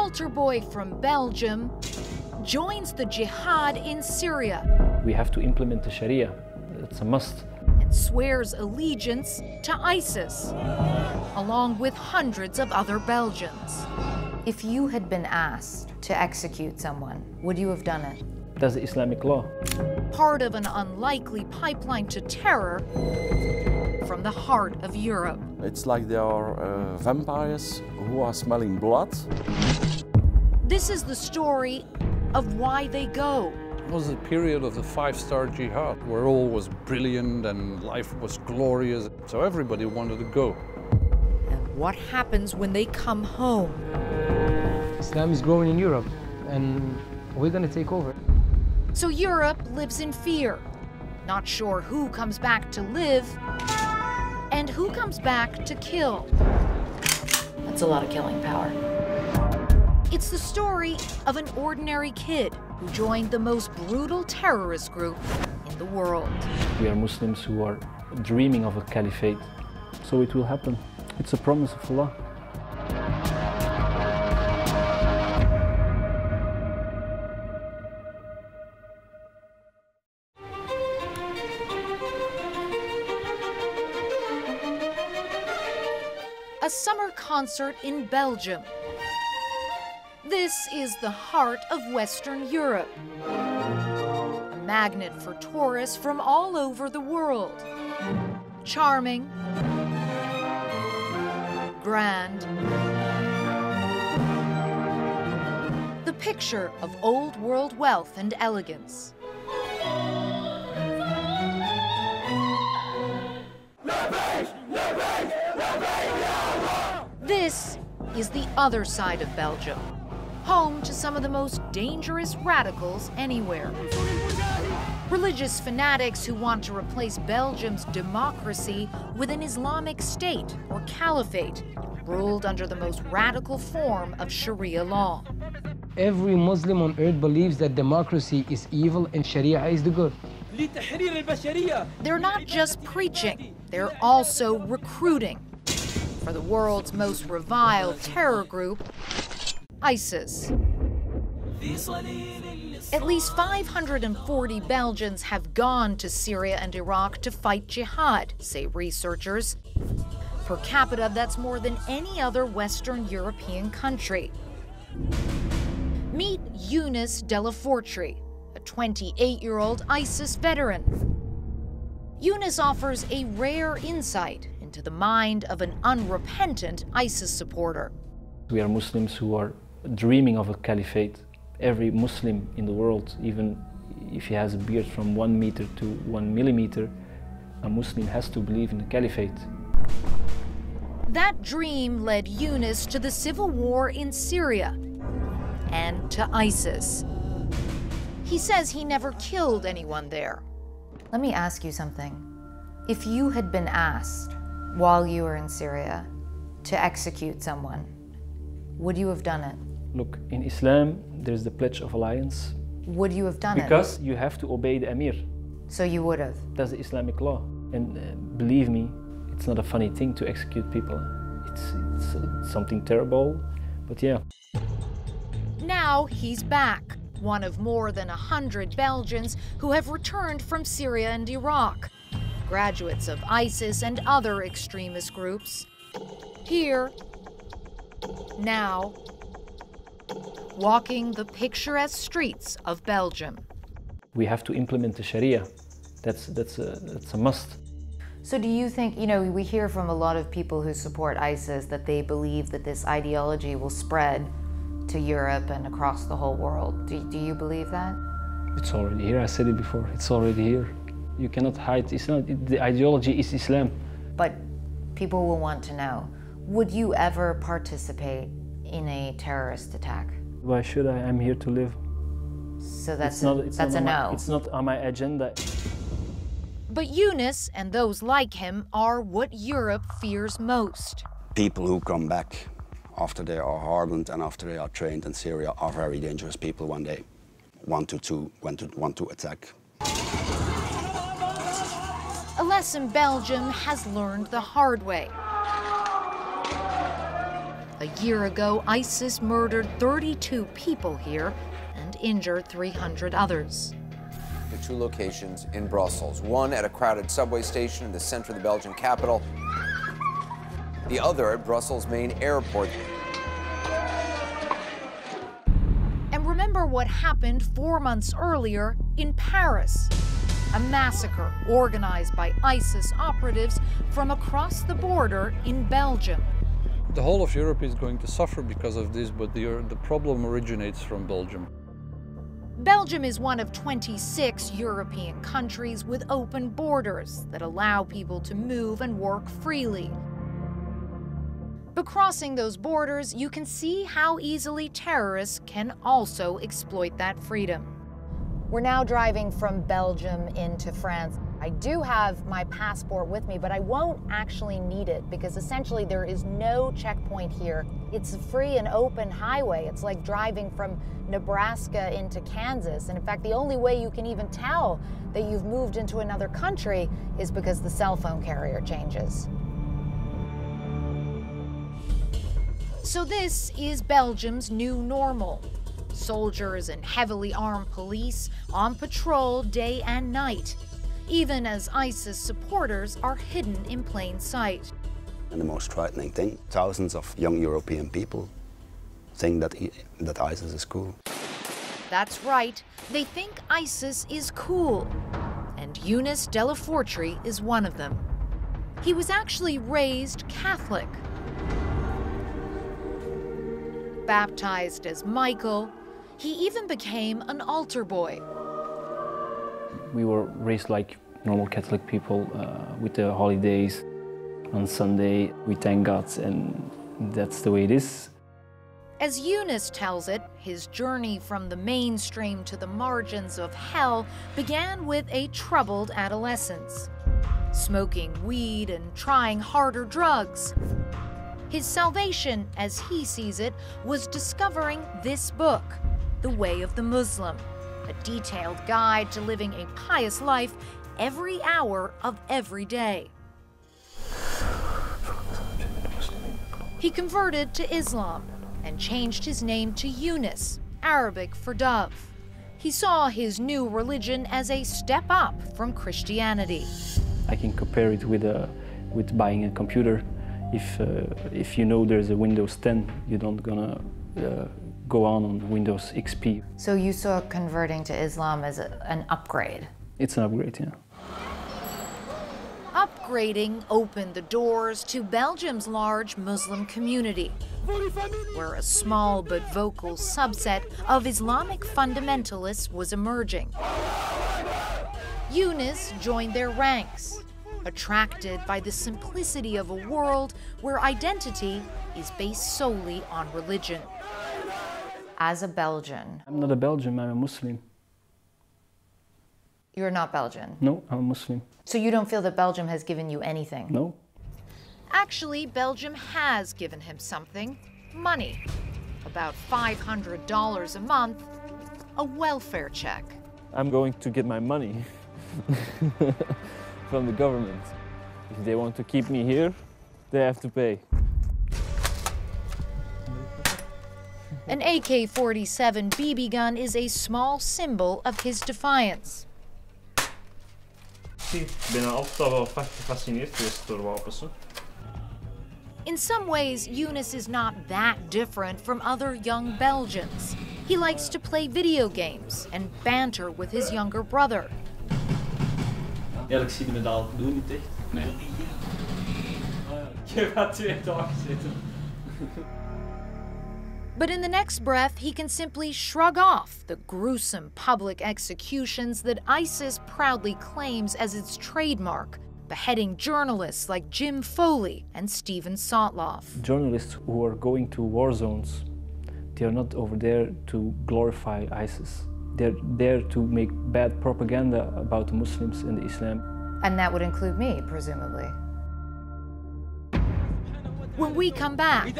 altar boy from Belgium joins the jihad in Syria We have to implement the Sharia. It's a must. and swears allegiance to ISIS, along with hundreds of other Belgians. If you had been asked to execute someone, would you have done it? That's the Islamic law. Part of an unlikely pipeline to terror from the heart of Europe. It's like they are uh, vampires who are smelling blood. This is the story of why they go. It was a period of the five-star jihad where all was brilliant and life was glorious. So everybody wanted to go. And what happens when they come home? Islam is growing in Europe, and we're going to take over. So Europe lives in fear, not sure who comes back to live and who comes back to kill. That's a lot of killing power. It's the story of an ordinary kid who joined the most brutal terrorist group in the world. We are Muslims who are dreaming of a caliphate. So it will happen. It's a promise of Allah. A summer concert in Belgium. This is the heart of Western Europe. A magnet for tourists from all over the world. Charming, grand, the picture of old world wealth and elegance. This is the other side of Belgium, home to some of the most dangerous radicals anywhere. Religious fanatics who want to replace Belgium's democracy with an Islamic state or caliphate, ruled under the most radical form of Sharia law. Every Muslim on earth believes that democracy is evil and Sharia is the good. They're not just preaching, they're also recruiting for the world's most reviled terror group, ISIS. At least 540 Belgians have gone to Syria and Iraq to fight jihad, say researchers. Per capita, that's more than any other Western European country. Meet Younes Delefortrie, a 28 year old ISIS veteran. Younes offers a rare insight into the mind of an unrepentant ISIS supporter. We are Muslims who are dreaming of a caliphate. Every Muslim in the world, even if he has a beard from one meter to one millimeter, a Muslim has to believe in a caliphate. That dream led Younes to the civil war in Syria and to ISIS. He says he never killed anyone there. Let me ask you something. If you had been asked while you were in Syria to execute someone, would you have done it? Look, in Islam, there's the Pledge of Alliance Would you have done it? because you have to obey the Emir. So you would have. That's the Islamic law. And uh, believe me, it's not a funny thing to execute people. It's, it's uh, something terrible, but yeah. Now he's back, one of more than a hundred Belgians who have returned from Syria and Iraq, graduates of ISIS and other extremist groups. Here, now, walking the picturesque streets of Belgium. We have to implement the Sharia. That's, that's, a, that's a must. So do you think, you know, we hear from a lot of people who support ISIS that they believe that this ideology will spread to Europe and across the whole world. Do, do you believe that? It's already here. I said it before. It's already here. You cannot hide Islam. It- The ideology is Islam. But people will want to know, would you ever participate in a terrorist attack? Why should I? I'm here to live. So that's it's a, not, it's that's not a on my- no. it's not on my agenda. But Younes and those like him are what Europe fears most. people who come back after they are hardened and after they are trained in Syria are very dangerous people when they want to, to, want to, want to attack. Lesson Belgium has learned the hard way. A year ago, ISIS murdered 32 people here and injured 300 others. The two locations in Brussels, one at a crowded subway station in the center of the Belgian capital, the other at Brussels' main airport. And remember what happened four months earlier in Paris a massacre organized by ISIS operatives from across the border in Belgium. The whole of Europe is going to suffer because of this, but the, the problem originates from Belgium. Belgium is one of 26 European countries with open borders that allow people to move and work freely. But crossing those borders, you can see how easily terrorists can also exploit that freedom. We're now driving from Belgium into France. I do have my passport with me, but I won't actually need it because essentially there is no checkpoint here. It's a free and open highway. It's like driving from Nebraska into Kansas. And in fact, the only way you can even tell that you've moved into another country is because the cell phone carrier changes. So, this is Belgium's new normal soldiers and heavily armed police on patrol day and night, even as ISIS supporters are hidden in plain sight. And the most frightening thing, thousands of young European people think that, that ISIS is cool. That's right, they think ISIS is cool. And Younes Delefortrie is one of them. He was actually raised Catholic. Baptized as Michael, he even became an altar boy. We were raised like normal Catholic people uh, with the holidays. On Sunday, we thank God, and that's the way it is. As Younes tells it, his journey from the mainstream to the margins of hell began with a troubled adolescence, smoking weed and trying harder drugs. His salvation, as he sees it, was discovering this book, the Way of the Muslim, a detailed guide to living a pious life every hour of every day. He converted to Islam and changed his name to Younes, Arabic for dove. He saw his new religion as a step up from Christianity. I can compare it with, a, with buying a computer. If, uh, if you know there's a Windows 10, you don't gonna uh, go on on Windows XP. So you saw converting to Islam as a, an upgrade? It's an upgrade, yeah. Upgrading opened the doors to Belgium's large Muslim community, where a small but vocal subset of Islamic fundamentalists was emerging. Younes joined their ranks, attracted by the simplicity of a world where identity is based solely on religion as a Belgian? I'm not a Belgian, I'm a Muslim. You're not Belgian? No, I'm a Muslim. So you don't feel that Belgium has given you anything? No. Actually, Belgium has given him something money. About $500 a month, a welfare check. I'm going to get my money from the government. If they want to keep me here, they have to pay. An AK 47 BB gun is a small symbol of his defiance. In some ways, Younes is not that different from other young Belgians. He likes to play video games and banter with his younger brother. Eerlijk zie je me dadelijk doen niet echt. Nee. Je gaat twee dagen zitten. But in the next breath, he can simply shrug off the gruesome public executions that ISIS proudly claims as its trademark, beheading journalists like Jim Foley and Steven Sotloff. Journalists who are going to war zones, they are not over there to glorify ISIS. They're there to make bad propaganda about the Muslims and the Islam. And that would include me, presumably. When we come back,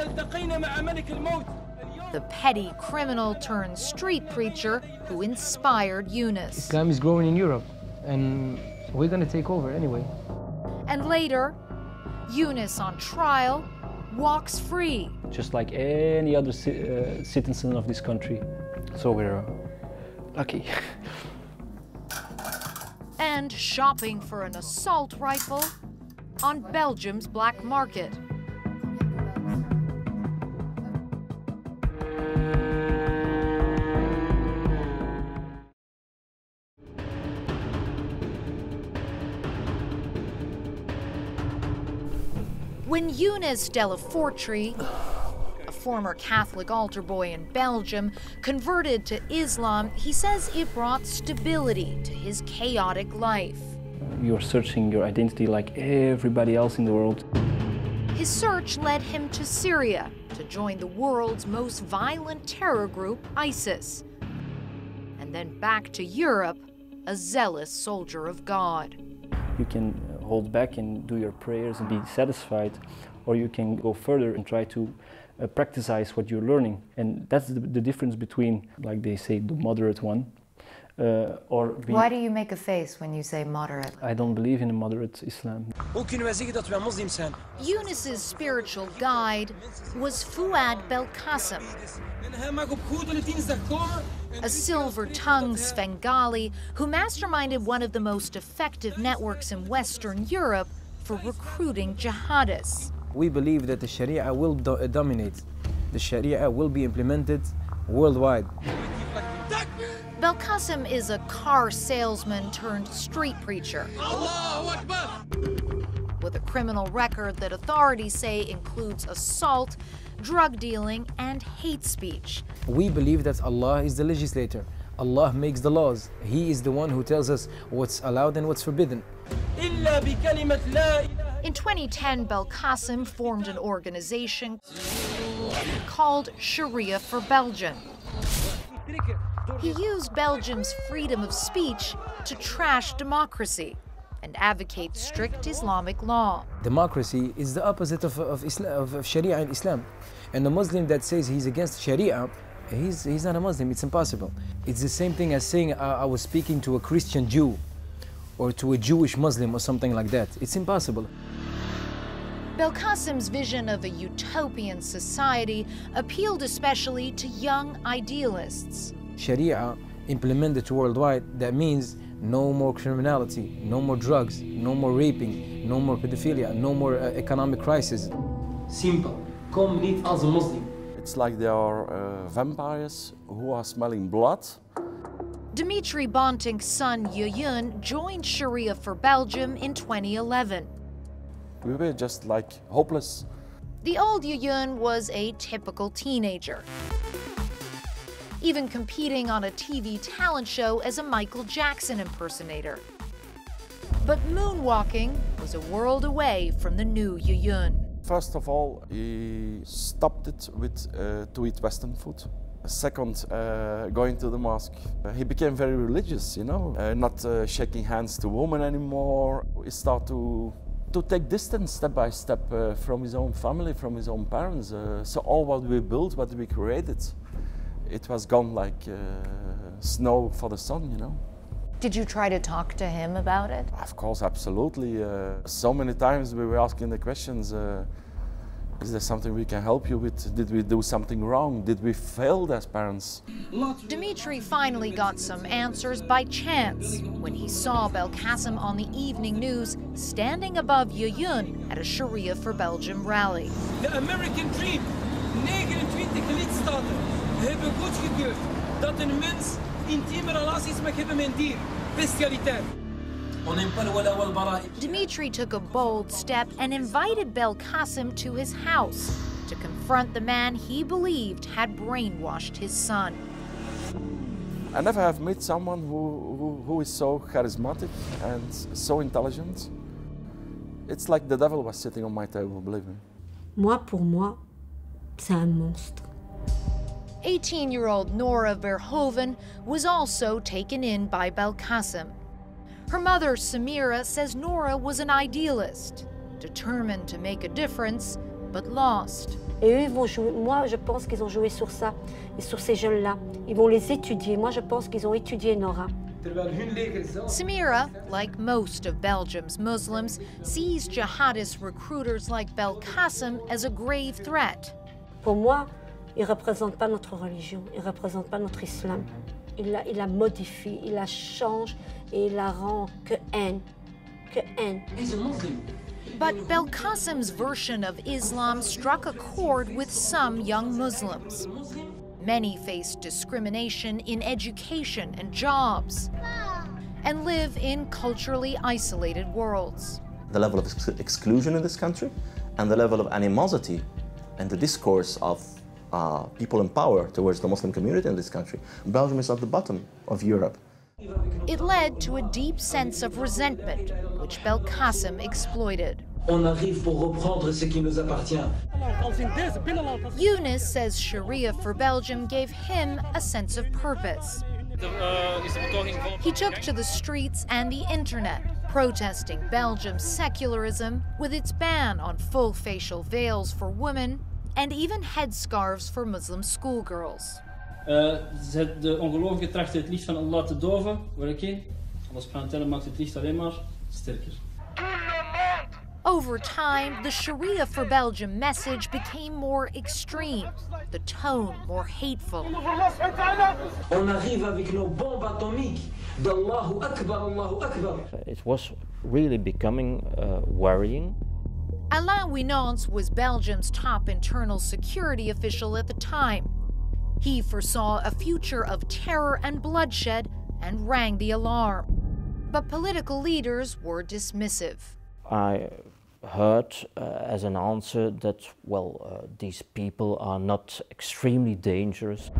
the petty criminal turned street preacher who inspired Younes. Islam is growing in Europe, and we're going to take over anyway. And later, Younes on trial walks free. Just like any other ci- uh, citizen of this country. So we're uh, lucky. and shopping for an assault rifle on Belgium's black market. When Younes Delefortrie, a former Catholic altar boy in Belgium, converted to Islam, he says it brought stability to his chaotic life. You're searching your identity like everybody else in the world. His search led him to Syria to join the world's most violent terror group, ISIS. And then back to Europe, a zealous soldier of God. You can hold back and do your prayers and be satisfied, or you can go further and try to uh, practice what you're learning. And that's the, the, difference between, like they say, the moderate one. Uh, or be, Why do you make a face when you say moderate? I don't believe in a moderate Islam. Younes's spiritual guide was Fouad Belkacem, a silver-tongued Svengali who masterminded one of the most effective networks in Western Europe for recruiting jihadists. We believe that the Sharia will do dominate. The Sharia will be implemented worldwide. Belkacem is a car salesman turned street preacher. With a criminal record that authorities say includes assault, drug dealing, and hate speech. We believe that Allah is the legislator. Allah makes the laws. He is the one who tells us what's allowed and what's forbidden. In 2010, Belkacem formed an organization called Sharia for Belgium. He used Belgium's freedom of speech to trash democracy and advocate strict Islamic law. Democracy is the opposite of, of, Islam, of Sharia and Islam. And the Muslim that says he's against Sharia, he's, he's not a Muslim, it's impossible. It's the same thing as saying uh, I was speaking to a Christian Jew or to a Jewish Muslim or something like that. It's impossible. Belkacem's vision of a utopian society appealed especially to young idealists. Sharia implemented worldwide, that means no more criminality, no more drugs, no more raping, no more pedophilia, no more uh, economic crisis. Simple. Come niet as a Muslim. It's like they are uh, vampires who are smelling blood. Dimitri Bontinck's son Jejoen joined Sharia for Belgium in 2011. We were just like hopeless. The old Jejoen was a typical teenager even competing on a TV talent show as a Michael Jackson impersonator. But moonwalking was a world away from the new Jejoen. First of all, he stopped it with uh, to eat Western food. Second, uh, going to the mosque. Uh, he became very religious, you know, uh, not uh, shaking hands to women anymore. He started to to take distance step by step uh, from his own family, from his own parents. so all what we built, what we created, it was gone like uh, snow for the sun, you know. Did you try to talk to him about it? Of course, absolutely. Uh, so many times we were asking the questions, uh, is there something we can help you with? Did we do something wrong? Did we fail as parents? Dimitri finally got some answers by chance when he saw Belkacem on the evening news standing above Jejoen at a Sharia for Belgium rally. The American dream, 29 lidstaten hebben goedgekeurd dat een mens intieme relaties mag hebben met dier. Bestialiteit. Dimitri took a bold step and invited Belkacem to his house to confront the man he believed had brainwashed his son. I never have met someone who, who, who is so charismatic and so intelligent. It's like the devil was sitting on my table, believe me. Moi, pour moi, c'est un monstre. 18 year old Nora Verhoeven was also taken in by Belkacem. Her mother, Samira, says Nora was an idealist, determined to make a difference, but lost. Et eux, ils vont jouer, moi, je pense qu'ils ont joué sur ça, et sur ces jeunes-là. Ils vont les étudier. Moi, je pense qu'ils ont étudié Nora. Samira, like most of Belgium's Muslims, sees jihadist recruiters like Belkacem as a grave threat. Pour moi, il ne représente pas notre religion, il ne représente pas notre islam. Il la, il la modifie, il la change et il la rend que haine, que haine. But Belkacem's version of Islam struck a chord with some young Muslims. Many face discrimination in education and jobs and live in culturally isolated worlds. The level of ex exclusion in this country and the level of animosity and the discourse of uh, people in power towards the Muslim community in this country. Belgium is at the bottom of Europe. It led to a deep sense of resentment, which Belkacem exploited. On arrive pour reprendre ce qui nous appartient. Younes says Sharia for Belgium gave him a sense of purpose. He took to the streets and the internet, protesting Belgium's secularism with its ban on full facial veils for women and even headscarves for Muslim schoolgirls. de ongelovigen trachten het licht van Allah te doven. Walakin, Allah subhanahu wa maakt het licht alleen maar sterker. Over time, the Sharia for Belgium message became more extreme, the tone more hateful. On arrive avec nos bombes atomiques d'Allahu Akbar, Allahu Akbar. It was really becoming uh, worrying. Alain Winants was Belgium's top internal security official at the time. He foresaw a future of terror and bloodshed and rang the alarm. But political leaders were dismissive. I heard uh, as an answer that, well, uh, these people are not extremely dangerous.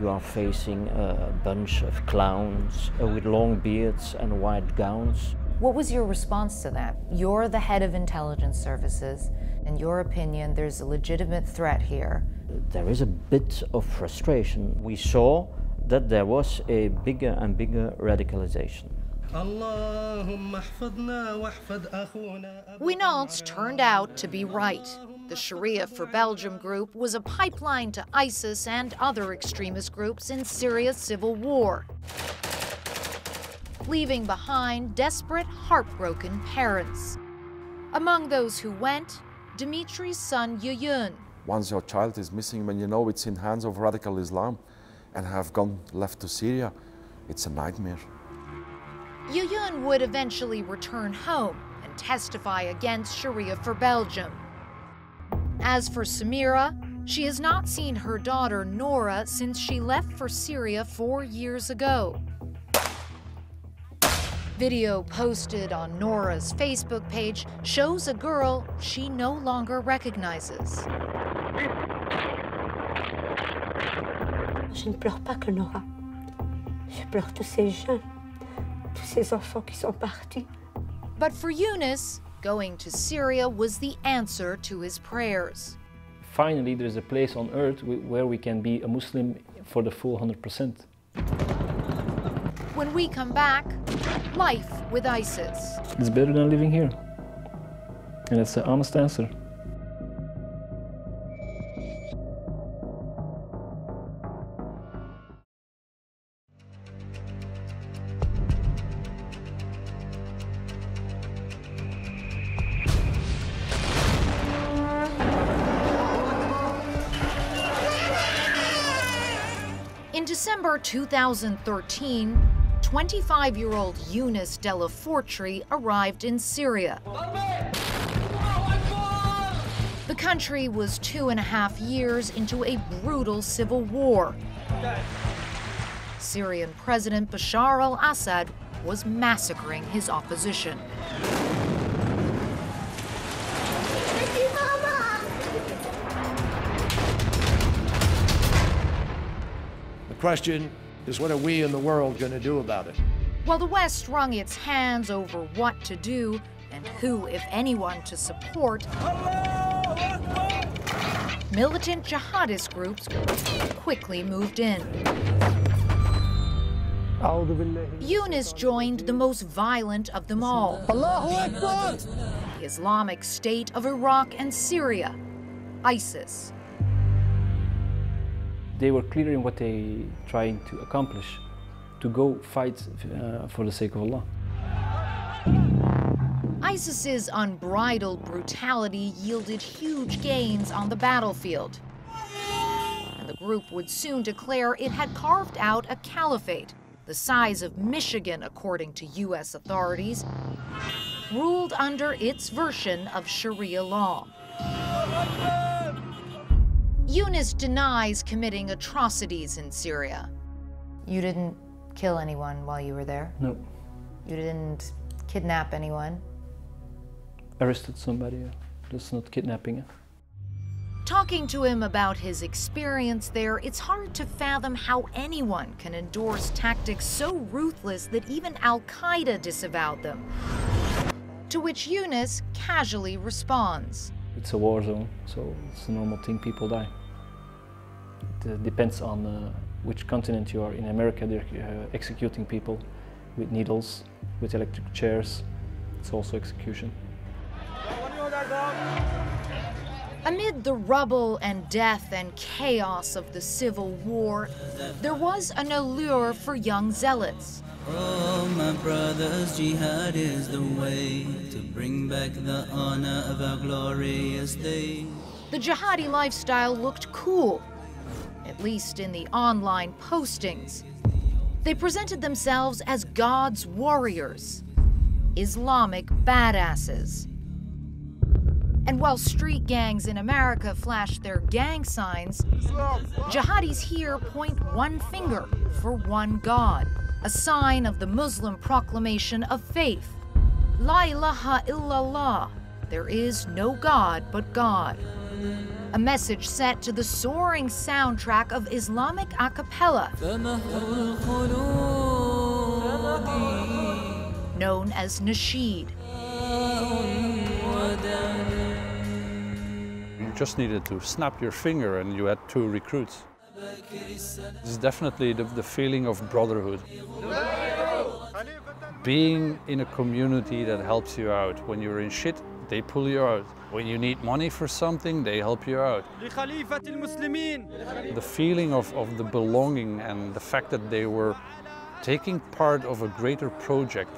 You are facing a bunch of clowns uh, with long beards and white gowns. What was your response to that? You're the head of intelligence services. In your opinion, there's a legitimate threat here. There is a bit of frustration. We saw that there was a bigger and bigger radicalization. Winants turned out to be right. The Sharia for Belgium group was a pipeline to ISIS and other extremist groups in Syria's civil war, leaving behind desperate, heartbroken parents. Among those who went, Dimitri's son Jejoen. Once your child is missing, when you know it's in hands of radical Islam and have gone left to Syria, it's a nightmare. Jejoen would eventually return home and testify against Sharia for Belgium. As for Samira, she has not seen her daughter Nora since she left for Syria four years ago. Video posted on Nora's Facebook page shows a girl she no longer recognizes. Je ne pleure pas que Nora. Je pleure tous ces jeunes, tous ces enfants qui sont partis. But for Younes, going to Syria was the answer to his prayers. Finally, there's a place on earth where we can be a Muslim for the full 100%. When we come back, life with ISIS. It's better than living here. And that's the honest answer. In December 2013, 25 year old Younes Delefortrie arrived in Syria. The country was two and a half years into a brutal civil war. Syrian President Bashar al Assad was massacring his opposition. The question is what are we in the world going to do about it? While the West wrung its hands over what to do and who, if anyone, to support, militant jihadist groups quickly moved in. Younes joined the most violent of them all the Islamic State of Iraq and Syria, ISIS. They were clear in what they trying to accomplish to go fight uh, for the sake of Allah. ISIS's unbridled brutality yielded huge gains on the battlefield. And the group would soon declare it had carved out a caliphate, the size of Michigan, according to U.S. authorities, ruled under its version of Sharia law. Younes denies committing atrocities in Syria. You didn't kill anyone while you were there? No. You didn't kidnap anyone? Arrested somebody, just not kidnapping. Talking to him about his experience there, it's hard to fathom how anyone can endorse tactics so ruthless that even Al Qaeda disavowed them. To which Younes casually responds It's a war zone, so it's a normal thing, people die. It uh, depends on uh, which continent you are. In America, they're uh, executing people with needles, with electric chairs. It's also execution. Amid the rubble and death and chaos of the Civil War, there was an allure for young zealots. Oh, my brothers, jihad is the way to bring back the honor of our glorious day. The jihadi lifestyle looked cool, at least in the online postings. They presented themselves as God's warriors, Islamic badasses. And while street gangs in America flash their gang signs, jihadis here point one finger for one God, a sign of the Muslim proclamation of faith. La ilaha illallah, there is no God but God. A message set to the soaring soundtrack of Islamic a cappella, known as Nasheed. You just needed to snap your finger and you had two recruits. It's definitely the, the feeling of brotherhood. Being in a community that helps you out. When you're in shit, they pull you out. When you need money for something, they help you out. The feeling of, of the belonging and the fact that they were taking part of a greater project.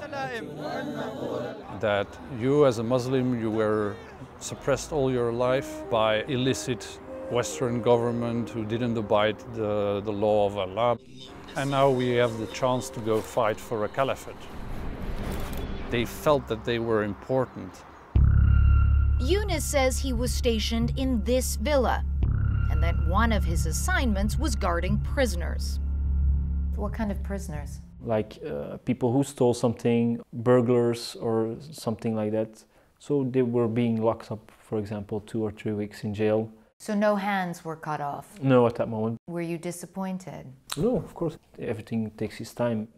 That you as a Muslim, you were suppressed all your life by illicit Western government who didn't abide the, the law of Allah. And now we have the chance to go fight for a caliphate. They felt that they were important. Younes says he was stationed in this villa and that one of his assignments was guarding prisoners. What kind of prisoners? Like uh, people who stole something, burglars or something like that. So they were being locked up, for example, two or three weeks in jail. So no hands were cut off? No, at that moment. Were you disappointed? No, of course. Everything takes its time.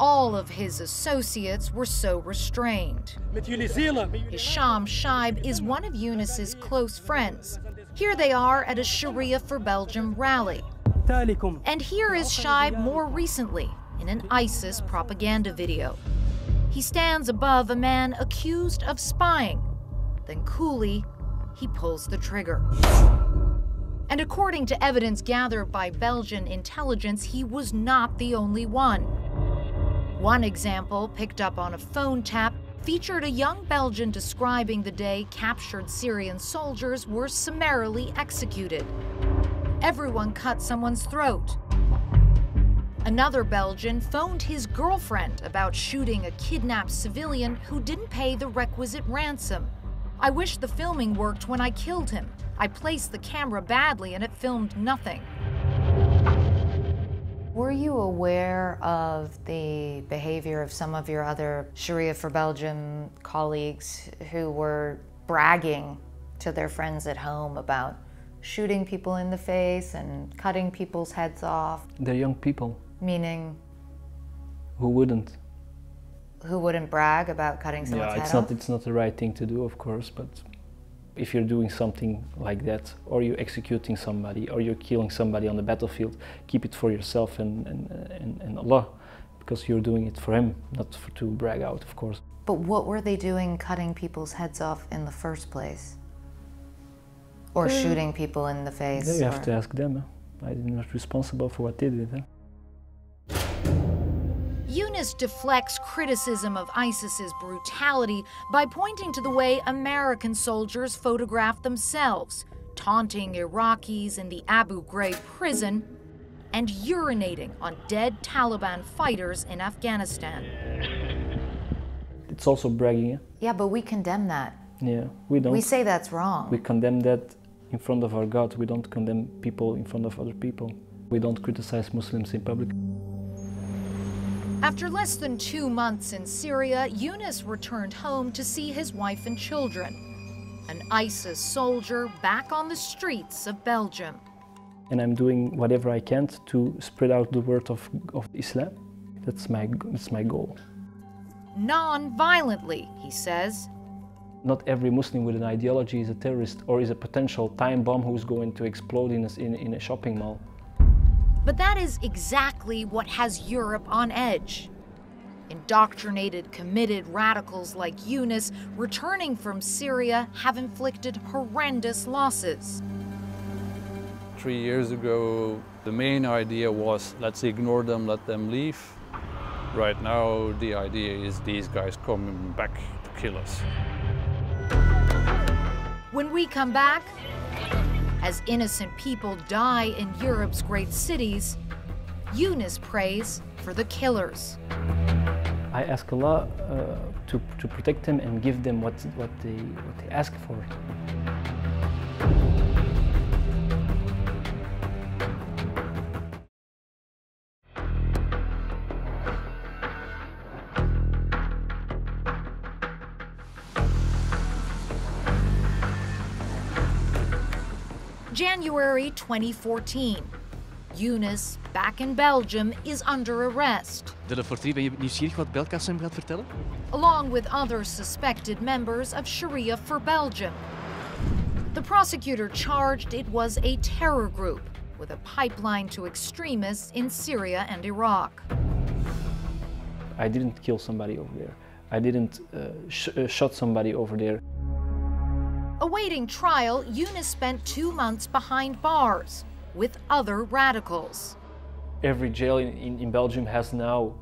All of his associates were so restrained. Hicham Chaib is one of Younes's close friends. Here they are at a Sharia for Belgium rally. And here is Chaib more recently in an ISIS propaganda video. He stands above a man accused of spying. Then coolly, he pulls the trigger. And according to evidence gathered by Belgian intelligence, he was not the only one. One example, picked up on a phone tap, featured a young Belgian describing the day captured Syrian soldiers were summarily executed. Everyone cut someone's throat. Another Belgian phoned his girlfriend about shooting a kidnapped civilian who didn't pay the requisite ransom. I wish the filming worked when I killed him. I placed the camera badly and it filmed nothing. Were you aware of the behavior of some of your other Sharia for Belgium colleagues who were bragging to their friends at home about shooting people in the face and cutting people's heads off? They're young people. Meaning? Who wouldn't? Who wouldn't brag about cutting someone's yeah, head it's off? not it's not the right thing to do, of course, but if you're doing something like that, or you're executing somebody, or you're killing somebody on the battlefield, keep it for yourself and, and, and, and Allah, because you're doing it for Him, not for, to brag out, of course. But what were they doing cutting people's heads off in the first place? Or Uh, shooting people in the face? You have or- to ask them. huh? I'm not responsible for what they did. Huh? Younes deflects criticism of ISIS's brutality by pointing to the way American soldiers photograph themselves, taunting Iraqis in the Abu Ghraib prison, and urinating on dead Taliban fighters in Afghanistan. It's also bragging. Yeah, but we condemn that. Yeah, we don't. We say that's wrong. We condemn that in front of our God. We don't condemn people in front of other people. We don't criticize Muslims in public. After less than two months in Syria, Younes returned home to see his wife and children. An ISIS soldier back on the streets of Belgium. And I'm doing whatever I can to spread out the word of, of Islam. That's my, that's my goal. Non violently, he says. Not every Muslim with an ideology is a terrorist or is a potential time bomb who's going to explode in a, in, in a shopping mall. But that is exactly what has Europe on edge. Indoctrinated, committed radicals like Younes, returning from Syria, have inflicted horrendous losses. Three years ago, the main idea was let's ignore them, let them leave. Right now, the idea is these guys coming back to kill us. When we come back, as innocent people die in Europe's great cities, Younes prays for the killers. I ask Allah uh, to, to protect them and give them what, what, they, what they ask for. 2014. Younes, back in Belgium, is under arrest. De reporter, ben je nieuwsgierig wat Belkacem gaat vertellen? Along with other suspected members of Sharia for Belgium. The prosecutor charged it was a terror group with a pipeline to extremists in Syria and Iraq. I didn't kill somebody over there. I didn't uh, sh uh, shot somebody over there. Awaiting trial, Younes spent two months behind bars with other radicals. Every jail in, in, in Belgium has now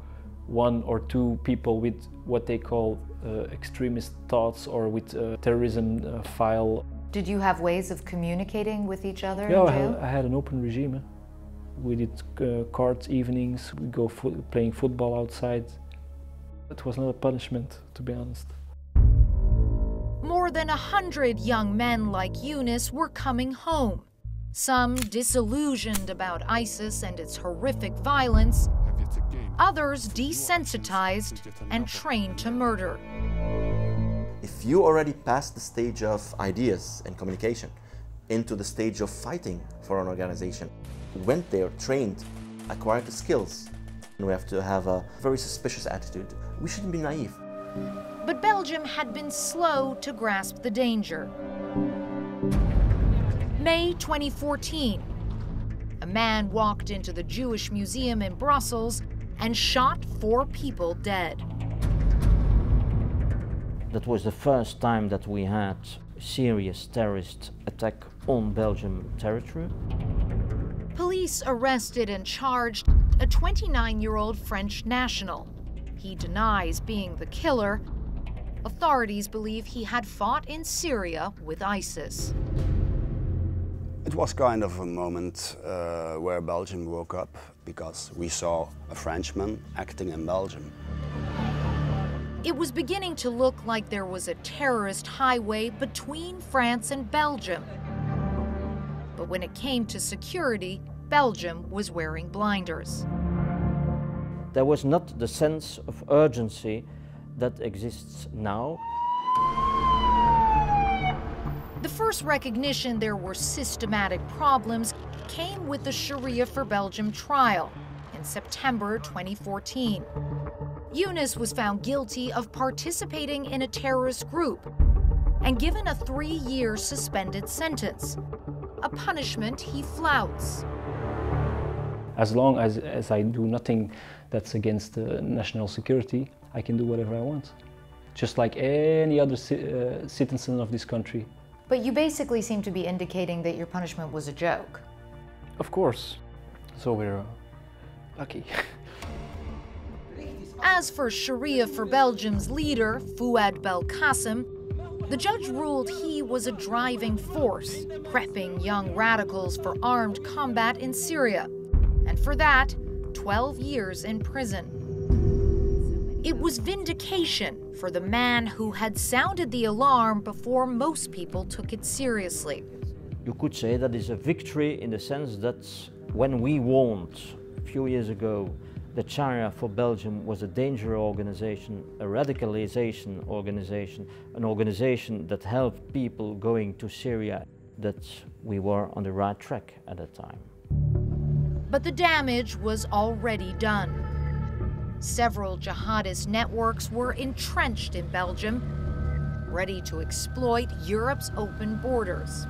one or two people with what they call uh, extremist thoughts or with a terrorism uh, file. Did you have ways of communicating with each other yeah, in I had, I had an open regime. We did uh, cards evenings, we go fo playing football outside. It was not a punishment, to be honest. More than a hundred young men like Younes were coming home. Some disillusioned about ISIS and its horrific violence, others desensitized and trained to murder. If you already passed the stage of ideas and communication into the stage of fighting for an organization, went there, trained, acquired the skills, and we have to have a very suspicious attitude. We shouldn't be naive. But Belgium had been slow to grasp the danger. May 2014. A man walked into the Jewish Museum in Brussels and shot four people dead. That was the first time that we had a serious terrorist attack on Belgium territory. Police arrested and charged a 29 year old French national. He denies being the killer. Authorities believe he had fought in Syria with ISIS. It was kind of a moment uh, where Belgium woke up because we saw a Frenchman acting in Belgium. It was beginning to look like there was a terrorist highway between France and Belgium. But when it came to security, Belgium was wearing blinders. There was not the sense of urgency that exists now. The first recognition there were systematic problems came with the Sharia for Belgium trial in September 2014. Younes was found guilty of participating in a terrorist group and given a three year suspended sentence, a punishment he flouts. As long as, as I do nothing that's against uh, national security, I can do whatever I want. Just like any other ci uh, citizen of this country. But you basically seem to be indicating that your punishment was a joke. Of course. So we're uh, lucky. As for Sharia for Belgium's leader, Fouad Belkacem, the judge ruled he was a driving force, prepping young radicals for armed combat in Syria. And for that, 12 years in prison. It was vindication for the man who had sounded the alarm before most people took it seriously. You could say that is a victory in the sense that when we warned a few years ago that Sharia for Belgium was a danger organization, a radicalization organization, an organization that helped people going to Syria, that we were on the right track at that time. But the damage was already done. Several jihadist networks were entrenched in Belgium, ready to exploit Europe's open borders.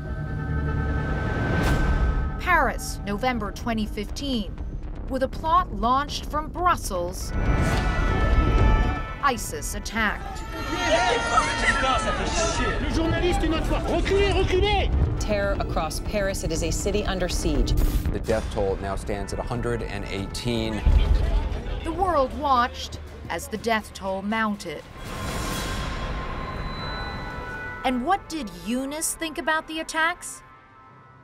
Paris, November 2015. With a plot launched from Brussels, ISIS attacked. Terror across Paris. It is a city under siege. The death toll now stands at 118. The world watched as the death toll mounted. And what did Younes think about the attacks?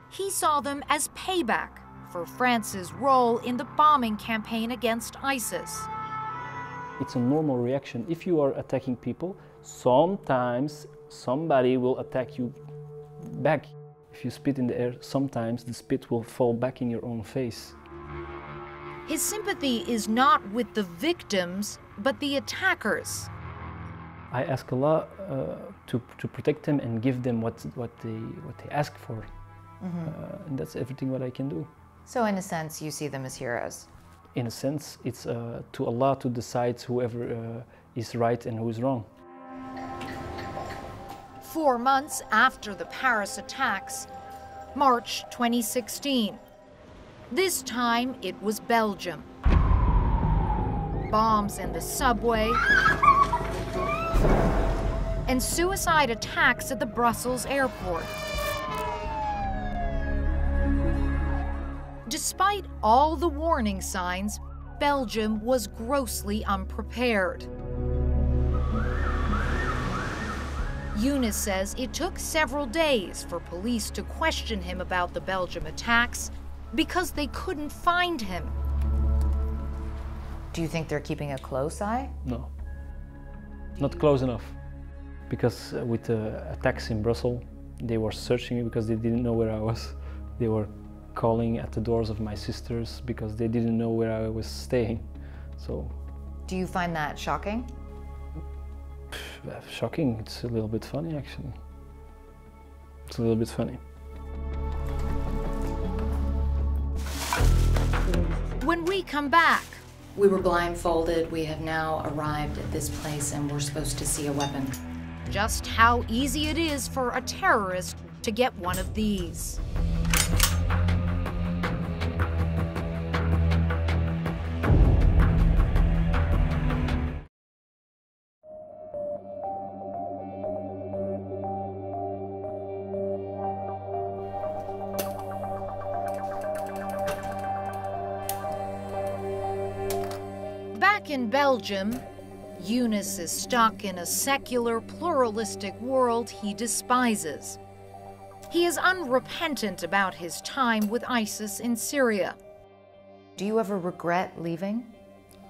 He saw them as payback for France's role in the bombing campaign against ISIS. It's a normal reaction. If you are attacking people, sometimes somebody will attack you back. If you spit in the air, sometimes the spit will fall back in your own face. His sympathy is not with the victims, but the attackers. I ask Allah uh, to, to protect them and give them what, what, they, what they ask for. Mm -hmm. uh, and that's everything what I can do. So, in a sense, you see them as heroes? In a sense, it's uh, to Allah to decide whoever uh, is right and who is wrong. Four months after the Paris attacks, March 2016. This time it was Belgium. Bombs in the subway and suicide attacks at the Brussels airport. Despite all the warning signs, Belgium was grossly unprepared. Younes says it took several days for police to question him about the Belgium attacks because they couldn't find him. Do you think they're keeping a close eye? No, not close enough. Because uh, with the attacks in Brussels, they were searching me because they didn't know where I was. They were calling at the doors of my sisters because they didn't know where I was staying. So. Do you find that shocking? Shocking. It's a little bit funny, actually. It's a little bit funny. When we come back. We were blindfolded. We have now arrived at this place and we're supposed to see a weapon. Just how easy it is for a terrorist to get one of these. Belgium, Younes is stuck in a secular, pluralistic world he despises. He is unrepentant about his time with ISIS in Syria. Do you ever regret leaving?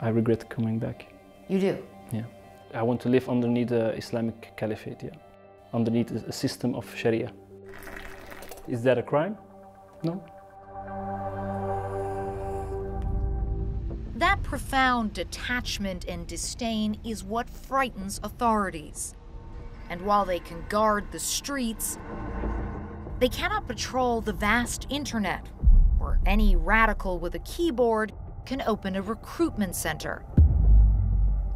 I regret coming back. You do? Yeah. I want to live underneath the Islamic Caliphate, yeah. Underneath a system of Sharia. Is that a crime? No. That profound detachment and disdain is what frightens authorities. And while they can guard the streets, they cannot patrol the vast internet, where any radical with a keyboard can open a recruitment center.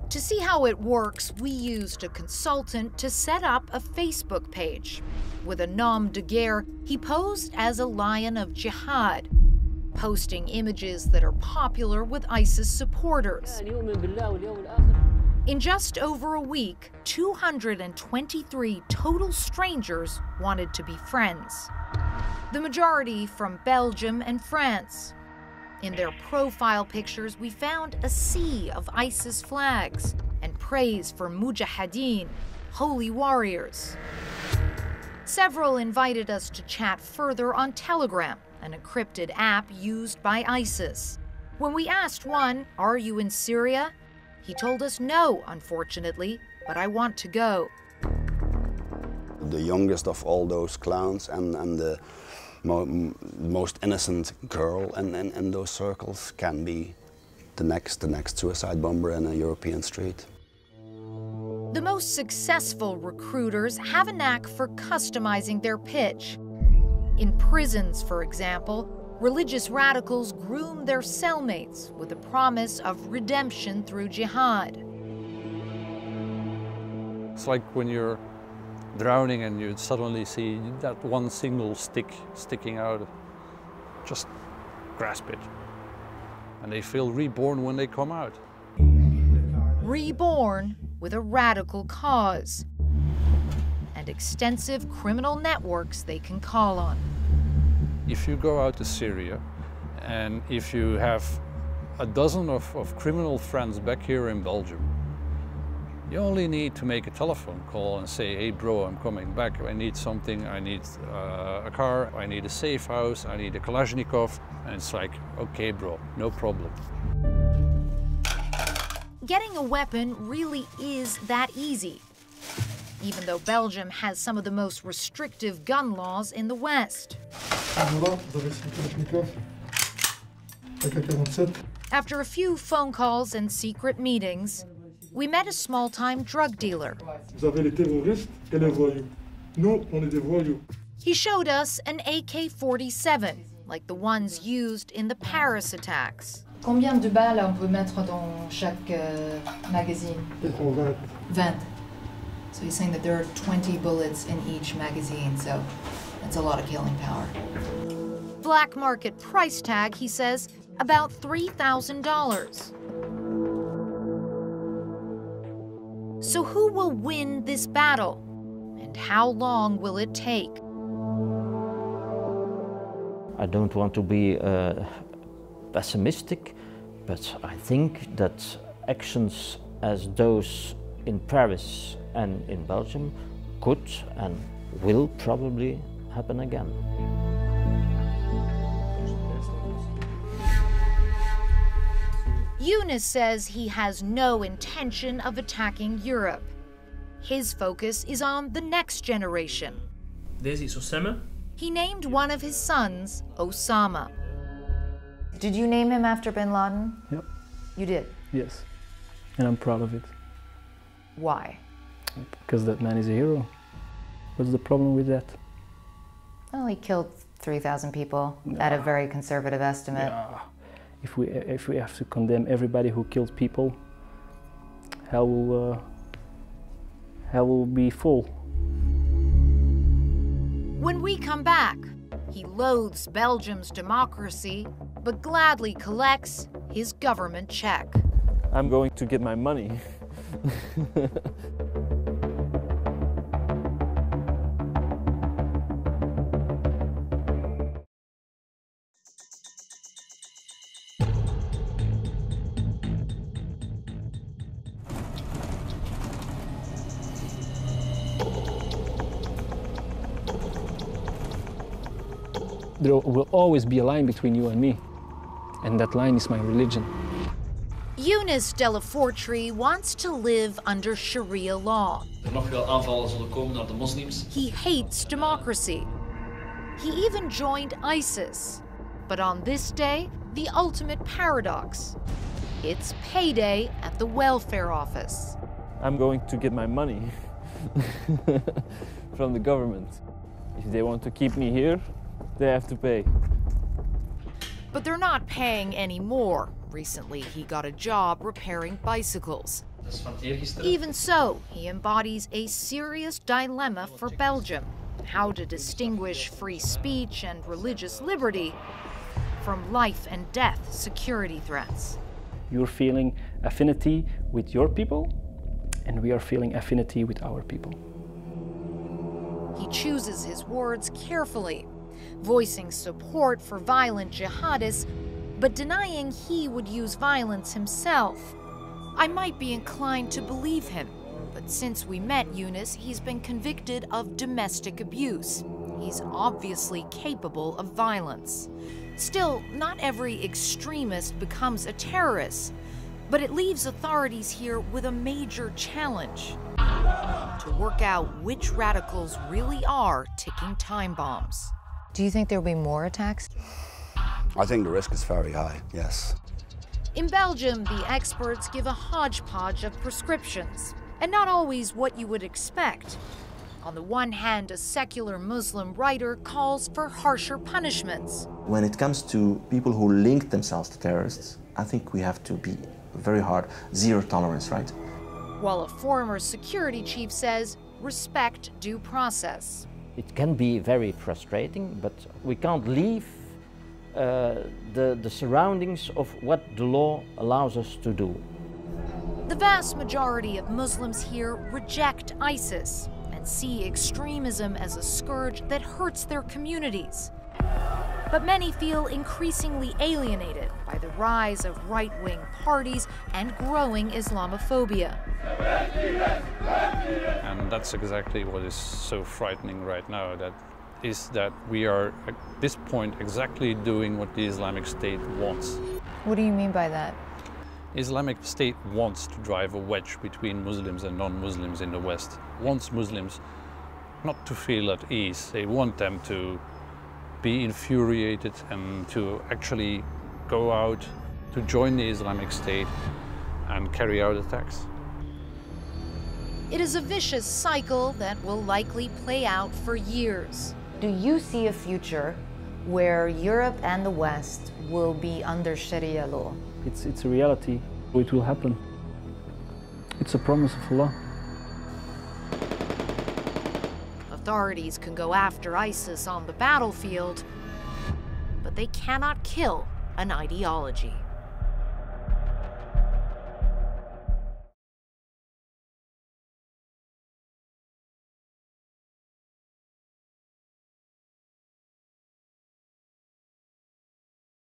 To see how it works, we used a consultant to set up a Facebook page. With a nom de guerre, he posed as a lion of jihad posting images that are popular with ISIS supporters. In just over a week, 223 total strangers wanted to be friends. The majority from Belgium and France. In their profile pictures, we found a sea of ISIS flags and praise for mujahideen, holy warriors. Several invited us to chat further on Telegram, an encrypted app used by ISIS. When we asked one, Are you in Syria? He told us no, unfortunately, but I want to go. The youngest of all those clowns and, and the mo most innocent girl in, in, in those circles can be the next, the next suicide bomber in a European street. The most successful recruiters have a knack for customizing their pitch. In prisons, for example, religious radicals groom their cellmates with the promise of redemption through jihad. It's like when you're drowning and you suddenly see that one single stick sticking out. Just grasp it. And they feel reborn when they come out. Reborn with a radical cause and extensive criminal networks they can call on. If you go out to Syria and if you have a dozen of, of criminal friends back here in Belgium, you only need to make a telephone call and say, hey bro, I'm coming back. I need something. I need uh, a car. I need a safe house. I need a Kalashnikov. And it's like, okay bro, no problem. Getting a weapon really is that easy, even though Belgium has some of the most restrictive gun laws in the West. After a few phone calls and secret meetings, we met a small time drug dealer. He showed us an AK 47, like the ones used in the Paris attacks. Combien de balles on peut mettre dans chaque uh, magazine? 20. So he's saying that there are 20 bullets in each magazine, so that's a lot of killing power. Black market price tag, he says, about $3,000. So, who will win this battle? And how long will it take? I don't want to be uh, pessimistic, but I think that actions as those in Paris and in Belgium could and will probably happen again. Younes says he has no intention of attacking Europe. His focus is on the next generation. Deze is Osama. He named one of his sons Osama. Did you name him after bin Laden? Yep. You did? Yes. And I'm proud of it. Why? Because that man is a hero. What's the problem with that? Well, he killed 3,000 people at a very conservative estimate. Yeah. If we, if we have to condemn everybody who killed people, hell will, uh, hell will be full. When we come back, he loathes Belgium's democracy, but gladly collects his government check. I'm going to get my money. There will always be a line between you and me, and that line is my religion. Younes Delefortrie wants to live under Sharia law. Nog wel aanvallen zullen komen naar de. He hates democracy. He even joined ISIS. But on this day, the ultimate paradox. It's payday at the welfare office. I'm going to get my money from the government. If they want to keep me here, they have to pay. But they're not paying any more. Recently, he got a job repairing bicycles. Dat is van eergisteren. Even so, he embodies a serious dilemma for Belgium how to distinguish free speech and religious liberty from life and death security threats. You're feeling affinity with your people, and we are feeling affinity with our people. He chooses his words carefully, voicing support for violent jihadists but denying he would use violence himself. I might be inclined to believe him, but since we met Younes, he's been convicted of domestic abuse. He's obviously capable of violence. Still, not every extremist becomes a terrorist, but it leaves authorities here with a major challenge to work out which radicals really are ticking time bombs. Do you think there'll be more attacks? I think the risk is very high, yes. In Belgium, the experts give a hodgepodge of prescriptions, and not always what you would expect. On the one hand, a secular Muslim writer calls for harsher punishments. When it comes to people who link themselves to terrorists, I think we have to be very hard. Zero tolerance, right? While a former security chief says respect due process. It can be very frustrating, but we can't leave Uh, the, the surroundings of what the law allows us to do. The vast majority of Muslims here reject ISIS and see extremism as a scourge that hurts their communities. But many feel increasingly alienated by the rise of right wing parties and growing Islamophobia. And that's exactly what is so frightening right now that is that we are at this point exactly doing what the Islamic State wants. What do you mean by that? Islamic State wants to drive a wedge between Muslims and non-Muslims in the West. Wants Muslims not to feel at ease. They want them to be infuriated and to actually go out to join the Islamic State and carry out attacks. It is a vicious cycle that will likely play out for years. Do you see a future where Europe and the West will be under Sharia law? It's, it's a reality. It will happen. It's a promise of Allah. Authorities can go after ISIS on the battlefield, but they cannot kill an ideology.